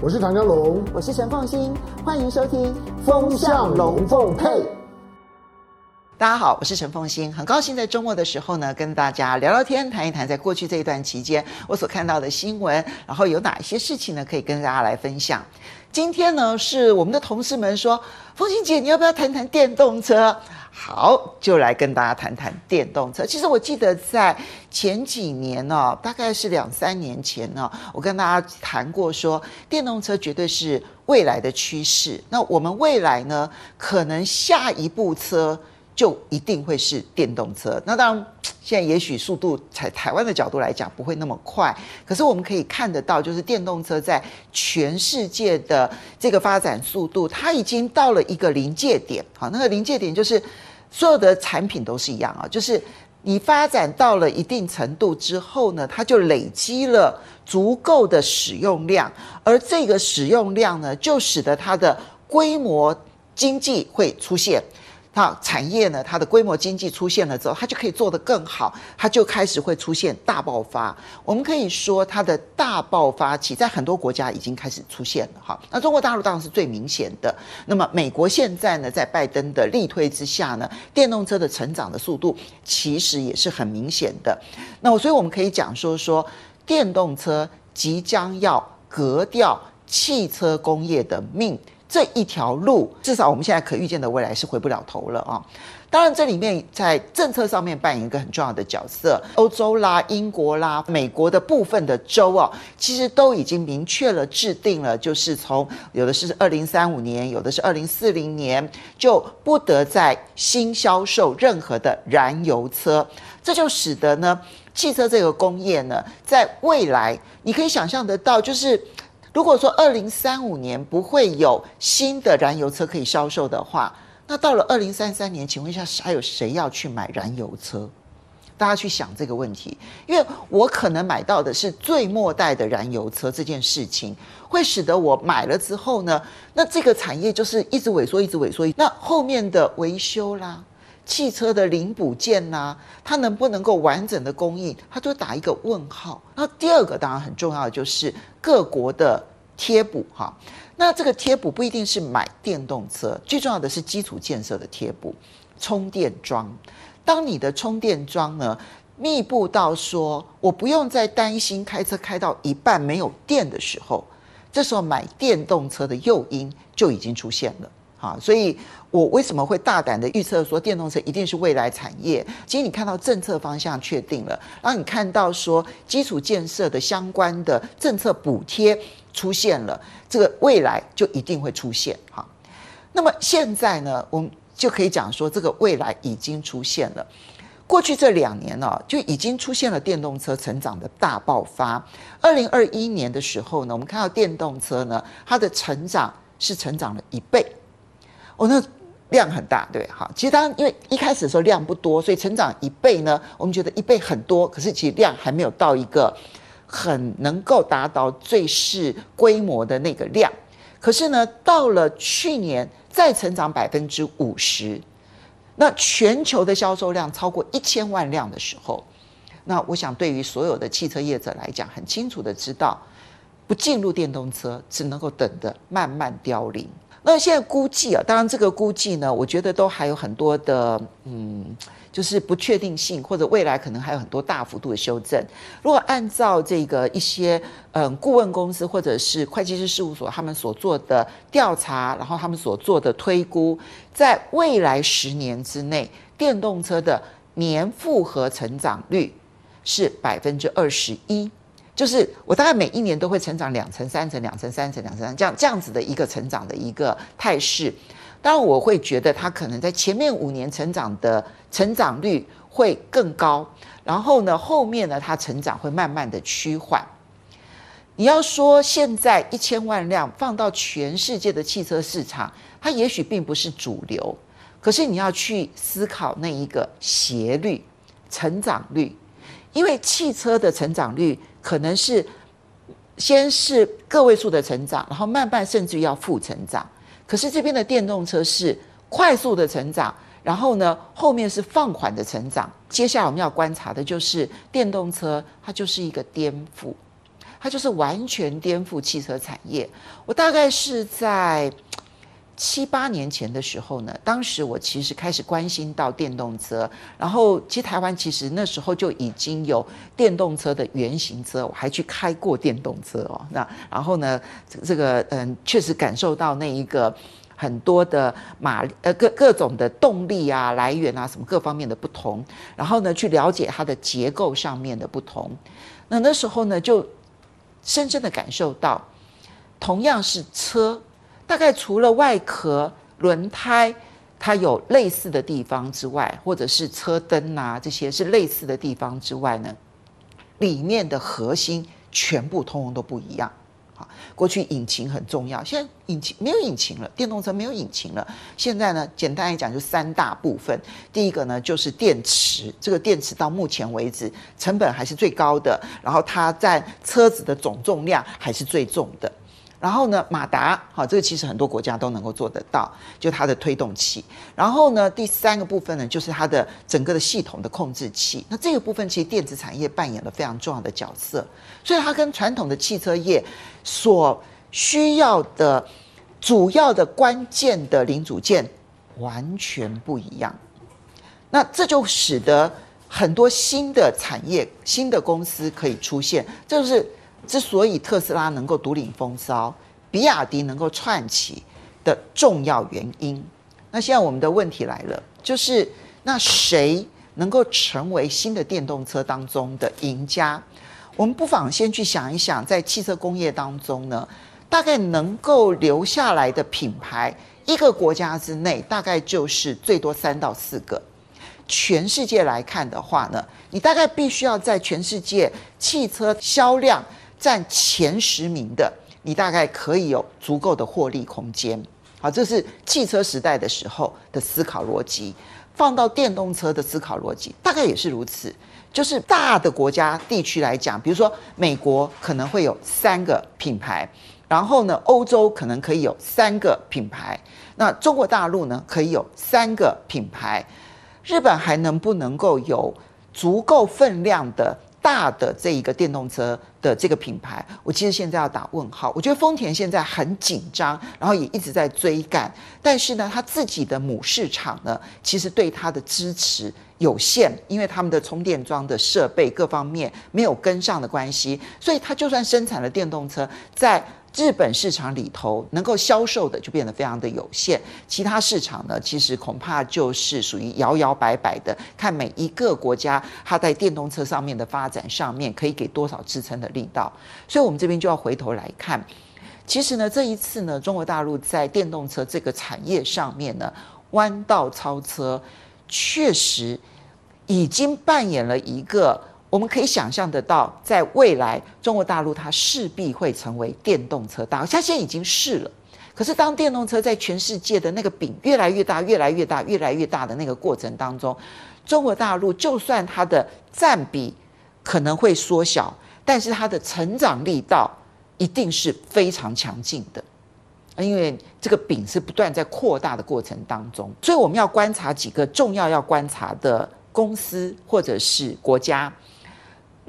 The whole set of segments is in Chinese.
我是唐江龙，我是陈凤欣，欢迎收听《风向龙凤配》。大家好，我是陈凤馨，很高兴在周末的时候呢，跟大家聊聊天，谈一谈在过去这一段期间我所看到的新闻，然后有哪一些事情呢，可以跟大家来分享。今天呢，是我们的同事们说，凤欣姐，你要不要谈谈电动车？好，就来跟大家谈谈电动车。其实我记得在前几年呢、大概是两三年前呢、我跟大家谈过说，电动车绝对是未来的趋势。那我们未来呢，可能下一部车。就一定会是电动车。那当然，现在也许速度在台湾的角度来讲不会那么快，可是我们可以看得到，就是电动车在全世界的这个发展速度，它已经到了一个临界点。好，那个临界点就是所有的产品都是一样啊，就是你发展到了一定程度之后呢，它就累积了足够的使用量，而这个使用量呢，就使得它的规模经济会出现。好，产业呢，它的规模经济出现了之后，它就可以做得更好，它就开始会出现大爆发。我们可以说，它的大爆发期在很多国家已经开始出现了。哈，那中国大陆当然是最明显的。那么美国现在呢，在拜登的力推之下呢，电动车的成长的速度其实也是很明显的。那所以我们可以讲说，说电动车即将要革掉汽车工业的命。这一条路，至少我们现在可预见的未来是回不了头了啊！当然，这里面在政策上面扮演一个很重要的角色。欧洲啦、英国啦、美国的部分的州啊，其实都已经明确了制定了，就是从有的是二零三五年，有的是二零四零年，就不得再新销售任何的燃油车。这就使得呢，汽车这个工业呢，在未来你可以想象得到，就是。如果说二零三五年不会有新的燃油车可以销售的话，那到了二零三三年，请问一下，还有谁要去买燃油车？大家去想这个问题，因为我可能买到的是最末代的燃油车，这件事情会使得我买了之后呢，那这个产业就是一直萎缩，一直萎缩。那后面的维修啦。汽车的零部件呐、它能不能够完整的供应，它都打一个问号。那第二个当然很重要的就是各国的贴补哈。那这个贴补不一定是买电动车，最重要的是基础建设的贴补，充电桩。当你的充电桩呢密布到说我不用再担心开车开到一半没有电的时候，这时候买电动车的诱因就已经出现了。好，所以我为什么会大胆的预测说电动车一定是未来产业？其实你看到政策方向确定了，然后你看到说基础建设的相关的政策补贴出现了，这个未来就一定会出现。哈，那么现在呢，我们就可以讲说这个未来已经出现了。过去这两年呢，就已经出现了电动车成长的大爆发。二零二一年的时候呢，我们看到电动车呢，它的成长是成长了一倍。哦，那量很大，对，好。其实当，因为一开始的时候量不多，所以成长一倍呢，我们觉得一倍很多，可是其实量还没有到一个很能够达到最适规模的那个量。可是呢，到了去年再成长百分之五十，那全球的销售量超过一千万辆的时候，那我想对于所有的汽车业者来讲，很清楚的知道，不进入电动车，只能够等着慢慢凋零。那现在估计啊，当然这个估计呢，我觉得都还有很多的，嗯，就是不确定性，或者未来可能还有很多大幅度的修正。如果按照这个一些嗯顾问公司或者是会计师事务所他们所做的调查，然后他们所做的推估，在未来十年之内，电动车的年复合成长率是百分之二十一。就是我大概每一年都会成长两成、三成、两成、三成、两成这样这样子的一个成长的一个态势。当然，我会觉得它可能在前面五年成长的成长率会更高，然后呢，后面呢，它成长会慢慢的趋缓。你要说现在一千万辆放到全世界的汽车市场，它也许并不是主流，可是你要去思考那一个斜率成长率，因为汽车的成长率。可能是先是个位数的成长，然后慢慢甚至于要负成长。可是这边的电动车是快速的成长，然后呢，后面是放缓的成长。接下来我们要观察的就是电动车，它就是一个颠覆。它就是完全颠覆汽车产业。我大概是在七八年前的时候呢，当时我其实开始关心到电动车，然后其实台湾其实那时候就已经有电动车的原型车，我还去开过电动车哦。那然后呢，这个嗯，确实感受到那一个很多的马呃各各种的动力啊来源啊什么各方面的不同，然后呢去了解它的结构上面的不同。那那时候呢就深深的感受到，同样是车。大概除了外壳、轮胎，它有类似的地方之外，或者是车灯啊这些是类似的地方之外呢，里面的核心全部通通都不一样。好，过去引擎很重要，现在引擎没有引擎了，电动车没有引擎了。现在呢，简单来讲就三大部分。第一个呢就是电池，这个电池到目前为止成本还是最高的，然后它占车子的总重量还是最重的。然后呢，马达，好，这个其实很多国家都能够做得到，就它的推动器。然后呢，第三个部分呢，就是它的整个的系统的控制器。那这个部分其实电子产业扮演了非常重要的角色，所以它跟传统的汽车业所需要的主要的关键的零组件完全不一样。那这就使得很多新的产业、新的公司可以出现，这就是。之所以特斯拉能够独领风骚，比亚迪能够串起的重要原因，那现在我们的问题来了，就是那谁能够成为新的电动车当中的赢家？我们不妨先去想一想，在汽车工业当中呢，大概能够留下来的品牌，一个国家之内大概就是最多三到四个。全世界来看的话呢，你大概必须要在全世界汽车销量。占前十名的，你大概可以有足够的获利空间。好，这是汽车时代的时候的思考逻辑。放到电动车的思考逻辑，大概也是如此。就是大的国家地区来讲，比如说美国可能会有三个品牌，然后呢，欧洲可能可以有三个品牌，那中国大陆呢可以有三个品牌，日本还能不能够有足够分量的？大的这一个电动车的这个品牌，我其实现在要打问号。我觉得丰田现在很紧张，然后也一直在追赶，但是呢，他自己的母市场呢，其实对他的支持有限，因为他们的充电桩的设备各方面没有跟上的关系，所以他就算生产了电动车，在日本市场里头能够销售的就变得非常的有限，其他市场呢，其实恐怕就是属于摇摇摆摆的，看每一个国家它在电动车上面的发展上面可以给多少支撑的力道。所以，我们这边就要回头来看，其实呢，这一次呢，中国大陆在电动车这个产业上面呢，弯道超车，确实已经扮演了一个。我们可以想象得到，在未来，中国大陆它势必会成为电动车大，它现在已经是了。可是，当电动车在全世界的那个饼越来越大、越来越大、越来越大的那个过程当中，中国大陆就算它的占比可能会缩小，但是它的成长力道一定是非常强劲的，因为这个饼是不断在扩大的过程当中。所以，我们要观察几个重要要观察的公司或者是国家。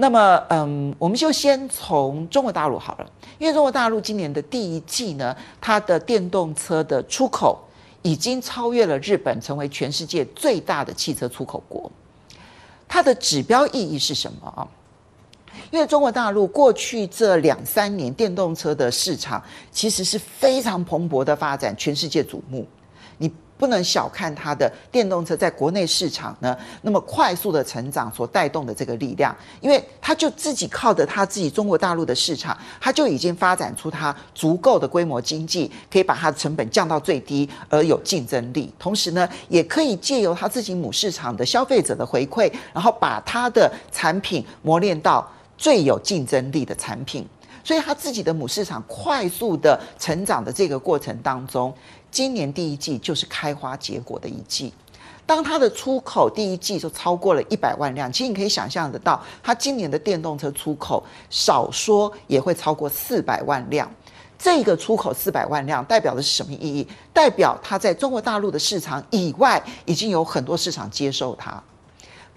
那么，嗯，我们就先从中国大陆好了，因为中国大陆今年的第一季呢，它的电动车的出口已经超越了日本，成为全世界最大的汽车出口国。它的指标意义是什么啊？因为中国大陆过去这两三年电动车的市场其实是非常蓬勃的发展，全世界瞩目。你。不能小看它的电动车在国内市场呢，那么快速的成长所带动的这个力量，因为它就自己靠着它自己中国大陆的市场，它就已经发展出它足够的规模经济，可以把它的成本降到最低而有竞争力。同时呢，也可以借由它自己母市场的消费者的回馈，然后把它的产品磨练到最有竞争力的产品。所以它自己的母市场快速的成长的这个过程当中。今年第一季就是开花结果的一季，当它的出口第一季就超过了一百万辆，其实你可以想象得到，它今年的电动车出口少说也会超过四百万辆。这个出口四百万辆代表的是什么意义？代表它在中国大陆的市场以外，已经有很多市场接受它，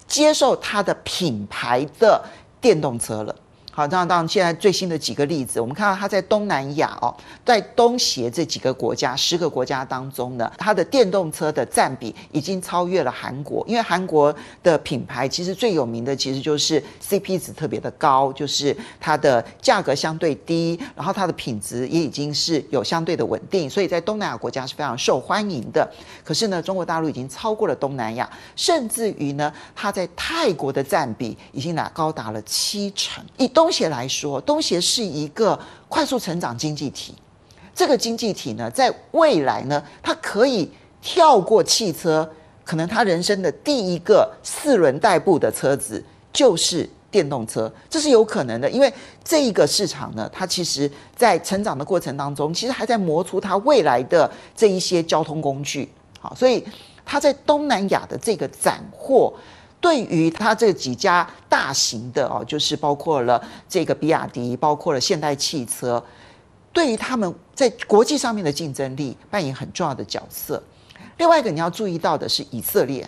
接受它的品牌的电动车了。好，当然，当然，现在最新的几个例子，我们看到它在东南亚哦，在东协这几个国家，十个国家当中呢，它的电动车的占比已经超越了韩国。因为韩国的品牌其实最有名的，其实就是 CP 值特别的高，就是它的价格相对低，然后它的品质也已经是有相对的稳定，所以在东南亚国家是非常受欢迎的。可是呢，中国大陆已经超过了东南亚，甚至于呢，它在泰国的占比已经达高达了七成。一东东协来说，东协是一个快速成长经济体。这个经济体呢，在未来呢，它可以跳过汽车，可能他人生的第一个四轮代步的车子就是电动车，这是有可能的。因为这一个市场呢，它其实在成长的过程当中，其实还在磨出它未来的这一些交通工具。好，所以它在东南亚的这个斩获。对于它这几家大型的哦，就是包括了这个比亚迪，包括了现代汽车，对于他们在国际上面的竞争力扮演很重要的角色。另外一个你要注意到的是以色列，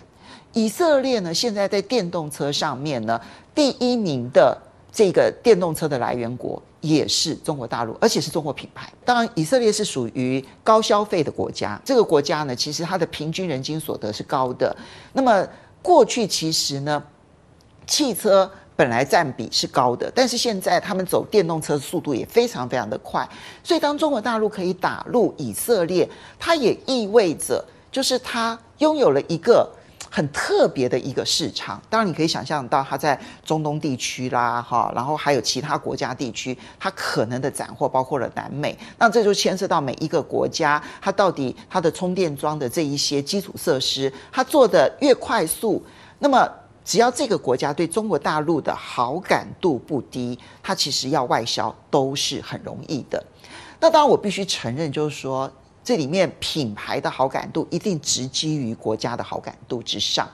以色列呢现在在电动车上面呢第一名的这个电动车的来源国也是中国大陆，而且是中国品牌。当然，以色列是属于高消费的国家，这个国家呢其实它的平均人均所得是高的，那么。过去其实呢，汽车本来占比是高的，但是现在他们走电动车速度也非常非常的快，所以当中国大陆可以打入以色列，它也意味着就是它拥有了一个很特别的一个市场。当然你可以想象到它在中东地区啦，哈，然后还有其他国家地区，它可能的斩获包括了南美，那这就牵涉到每一个国家它到底它的充电桩的这一些基础设施，它做得越快速，那么只要这个国家对中国大陆的好感度不低，它其实要外销都是很容易的。那当然我必须承认，就是说。这里面品牌的好感度一定直基于国家的好感度之上，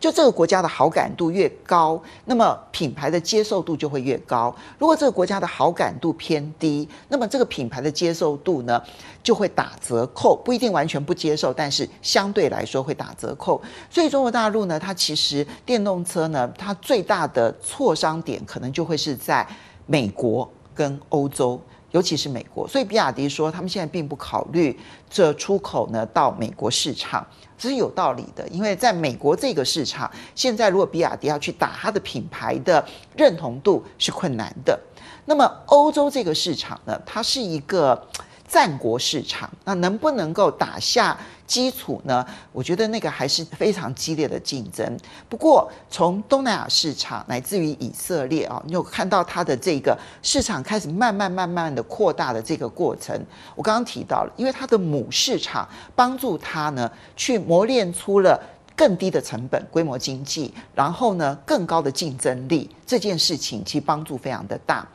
就这个国家的好感度越高，那么品牌的接受度就会越高。如果这个国家的好感度偏低，那么这个品牌的接受度呢就会打折扣，不一定完全不接受，但是相对来说会打折扣。所以中国大陆呢，它其实电动车呢，它最大的挫伤点可能就会是在美国跟欧洲。尤其是美国，所以比亚迪说他们现在并不考虑这出口呢到美国市场，这是有道理的。因为在美国这个市场，现在如果比亚迪要去打它的品牌的认同度是困难的。那么欧洲这个市场呢，它是一个。战国市场，那能不能够打下基础呢？我觉得那个还是非常激烈的竞争。不过，从东南亚市场乃至于以色列啊，你有看到它的这个市场开始慢慢慢慢的扩大的这个过程。我刚刚提到了，因为它的母市场帮助它呢，去磨练出了更低的成本、规模经济，然后呢，更高的竞争力。这件事情其实帮助非常的大。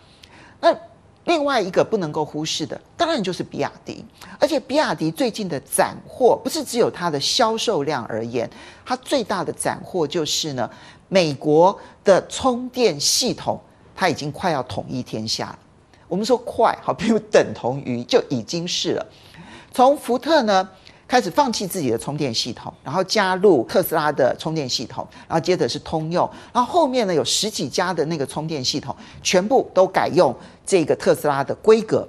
那。另外一个不能够忽视的，当然就是比亚迪。而且比亚迪最近的斩获，不是只有它的销售量而言，它最大的斩获就是呢，美国的充电系统它已经快要统一天下了。我们说快，好，比如等同于就已经是了。从福特呢，开始放弃自己的充电系统，然后加入特斯拉的充电系统，然后接着是通用，然后后面呢有十几家的那个充电系统，全部都改用这个特斯拉的规格。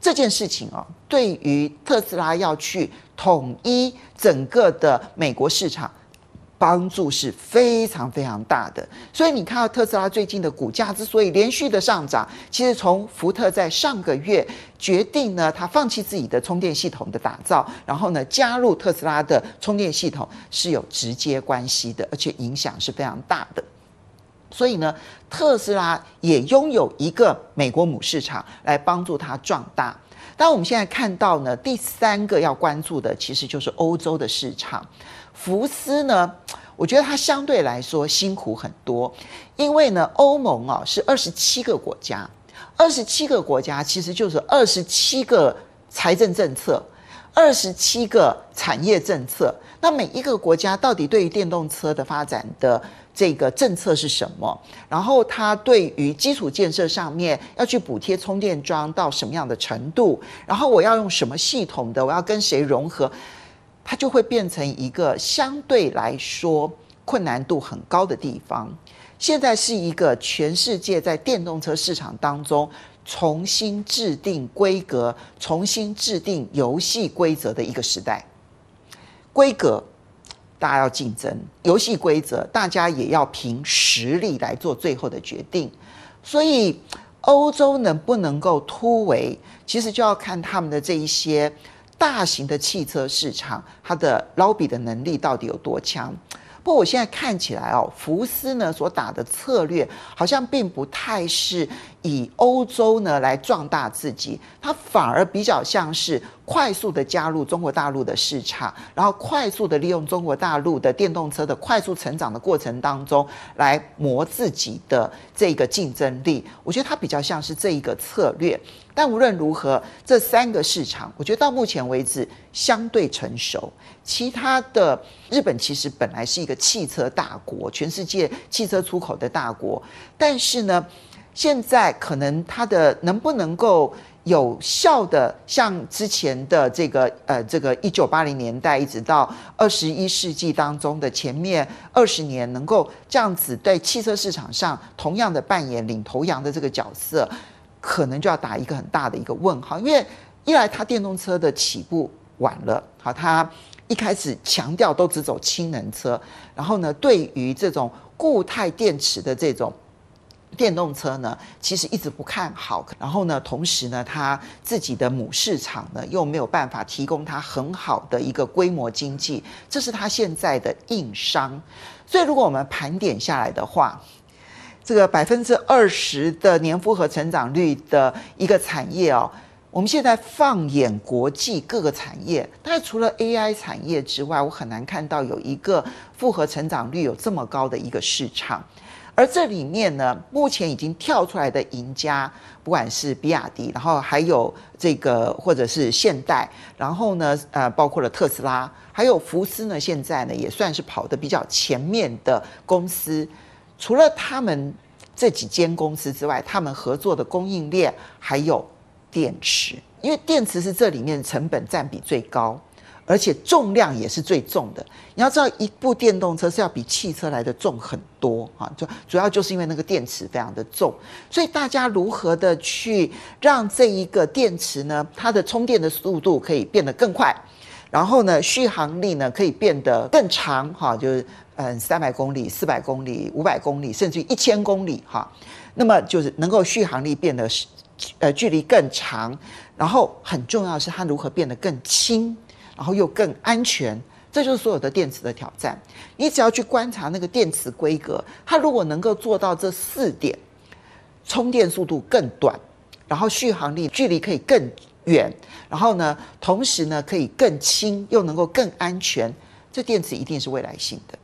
这件事情啊，对于特斯拉要去统一整个的美国市场。帮助是非常非常大的，所以你看到特斯拉最近的股价之所以连续的上涨，其实从福特在上个月决定呢，他放弃自己的充电系统的打造，然后呢加入特斯拉的充电系统是有直接关系的，而且影响是非常大的。所以呢，特斯拉也拥有一个美国母市场来帮助它壮大。当我们现在看到呢，第三个要关注的其实就是欧洲的市场。福斯呢，我觉得它相对来说辛苦很多，因为呢，欧盟啊是二十七个国家，二十七个国家其实就是二十七个财政政策，二十七个产业政策。那每一个国家到底对于电动车的发展的这个政策是什么？然后它对于基础建设上面要去补贴充电桩到什么样的程度？然后我要用什么系统的？我要跟谁融合？它就会变成一个相对来说困难度很高的地方。现在是一个全世界在电动车市场当中重新制定规格、重新制定游戏规则的一个时代。规格大家要竞争，游戏规则大家也要凭实力来做最后的决定。所以，欧洲能不能够突围，其实就要看他们的这一些大型的汽车市场，它的 lobby 的能力到底有多强。不过我现在看起来哦，福斯呢所打的策略好像并不太是以欧洲呢来壮大自己，它反而比较像是快速的加入中国大陆的市场，然后快速的利用中国大陆的电动车的快速成长的过程当中来磨自己的这个竞争力。我觉得它比较像是这一个策略。但无论如何，这三个市场，我觉得到目前为止相对成熟。其他的，日本其实本来是一个汽车大国，全世界汽车出口的大国，但是呢，现在可能它的能不能够有效的像之前的这个呃这个一九八零年代一直到二十一世纪当中的前面二十年，能够这样子在汽车市场上同样的扮演领头羊的这个角色。可能就要打一个很大的一个问号，因为一来它电动车的起步晚了，好，它一开始强调都只走氢能车，然后呢，对于这种固态电池的这种电动车呢，其实一直不看好，然后呢，同时呢，它自己的母市场呢又没有办法提供它很好的一个规模经济，这是它现在的硬伤。所以如果我们盘点下来的话，这个百分之二十的年复合成长率的一个产业哦，我们现在放眼国际各个产业，但是除了 AI 产业之外，我很难看到有一个复合成长率有这么高的一个市场。而这里面呢，目前已经跳出来的赢家，不管是比亚迪，然后还有这个或者是现代，然后呢，呃，包括了特斯拉，还有福斯呢，现在呢也算是跑得比较前面的公司。除了他们这几间公司之外，他们合作的供应链还有电池，因为电池是这里面成本占比最高，而且重量也是最重的。你要知道，一部电动车是要比汽车来的重很多啊，就主要就是因为那个电池非常的重，所以大家如何的去让这一个电池呢，它的充电的速度可以变得更快，然后呢，续航力呢可以变得更长，哈，就是。嗯，三百公里、四百公里、五百公里，甚至于一千公里，哈，那么就是能够续航力变得，呃，距离更长，然后很重要的是它如何变得更轻，然后又更安全，这就是所有的电池的挑战。你只要去观察那个电池规格，它如果能够做到这四点，充电速度更短，然后续航力距离可以更远，然后呢，同时呢可以更轻，又能够更安全，这电池一定是未来性的。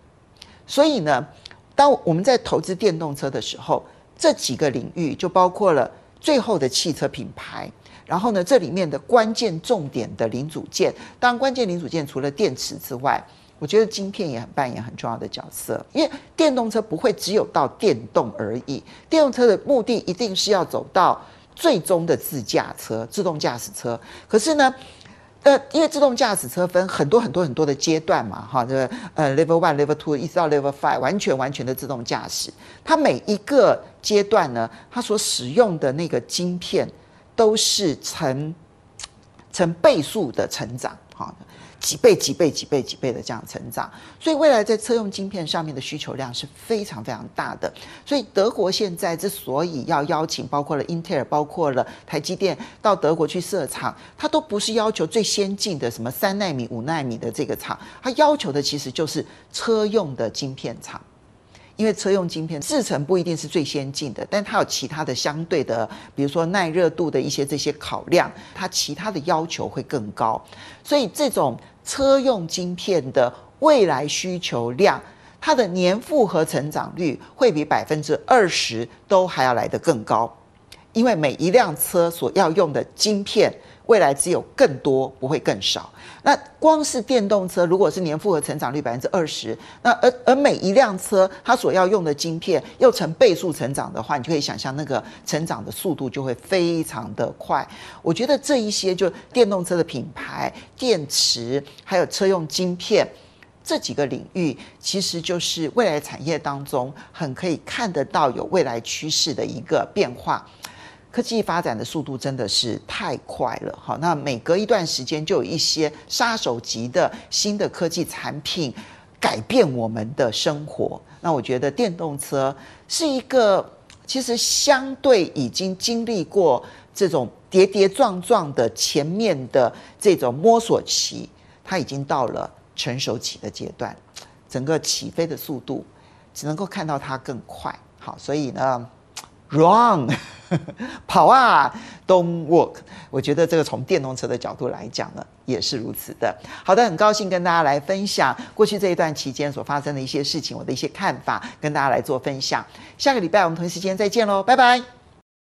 所以呢，当我们在投资电动车的时候，这几个领域就包括了最后的汽车品牌，然后呢，这里面的关键重点的零组件，当然关键零组件除了电池之外，我觉得晶片也很扮演很重要的角色，因为电动车不会只有到电动而已，电动车的目的一定是要走到最终的自驾车、自动驾驶车，可是呢，呃，因为自动驾驶车分很多很多很多的阶段嘛，哈，这个呃，level one、level two 一直到 level five，完全完全的自动驾驶。它每一个阶段呢，它所使用的那个晶片都是成成 倍数的成长，哈。几倍、几倍、几倍、几倍的这样成长，所以未来在车用晶片上面的需求量是非常非常大的。所以德国现在之所以要邀请包括了英特尔、包括了台积电到德国去设厂，它都不是要求最先进的什么三纳米、五纳米的这个厂，它要求的其实就是车用的晶片厂。因为车用晶片制程不一定是最先进的，但它有其他的相对的，比如说耐热度的一些这些考量，它其他的要求会更高。所以这种车用晶片的未来需求量，它的年复合成长率会比百分之二十都还要来得更高，因为每一辆车所要用的晶片。未来只有更多，不会更少。那光是电动车，如果是年复合成长率百分之二十，那而而每一辆车它所要用的晶片又成倍数成长的话，你就可以想象那个成长的速度就会非常的快。我觉得这一些就电动车的品牌、电池还有车用晶片，这几个领域其实就是未来产业当中很可以看得到有未来趋势的一个变化。科技发展的速度真的是太快了，好，那每隔一段时间就有一些杀手级的新的科技产品改变我们的生活。那我觉得电动车是一个其实相对已经经历过这种跌跌撞撞的前面的这种摸索期，它已经到了成熟期的阶段，整个起飞的速度只能够看到它更快。好，所以呢。Run，跑啊，Don't walk。我觉得这个从电动车的角度来讲呢，也是如此的。好的，很高兴跟大家来分享过去这一段期间所发生的一些事情，我的一些看法，跟大家来做分享。下个礼拜我们同一时间再见喽，拜拜。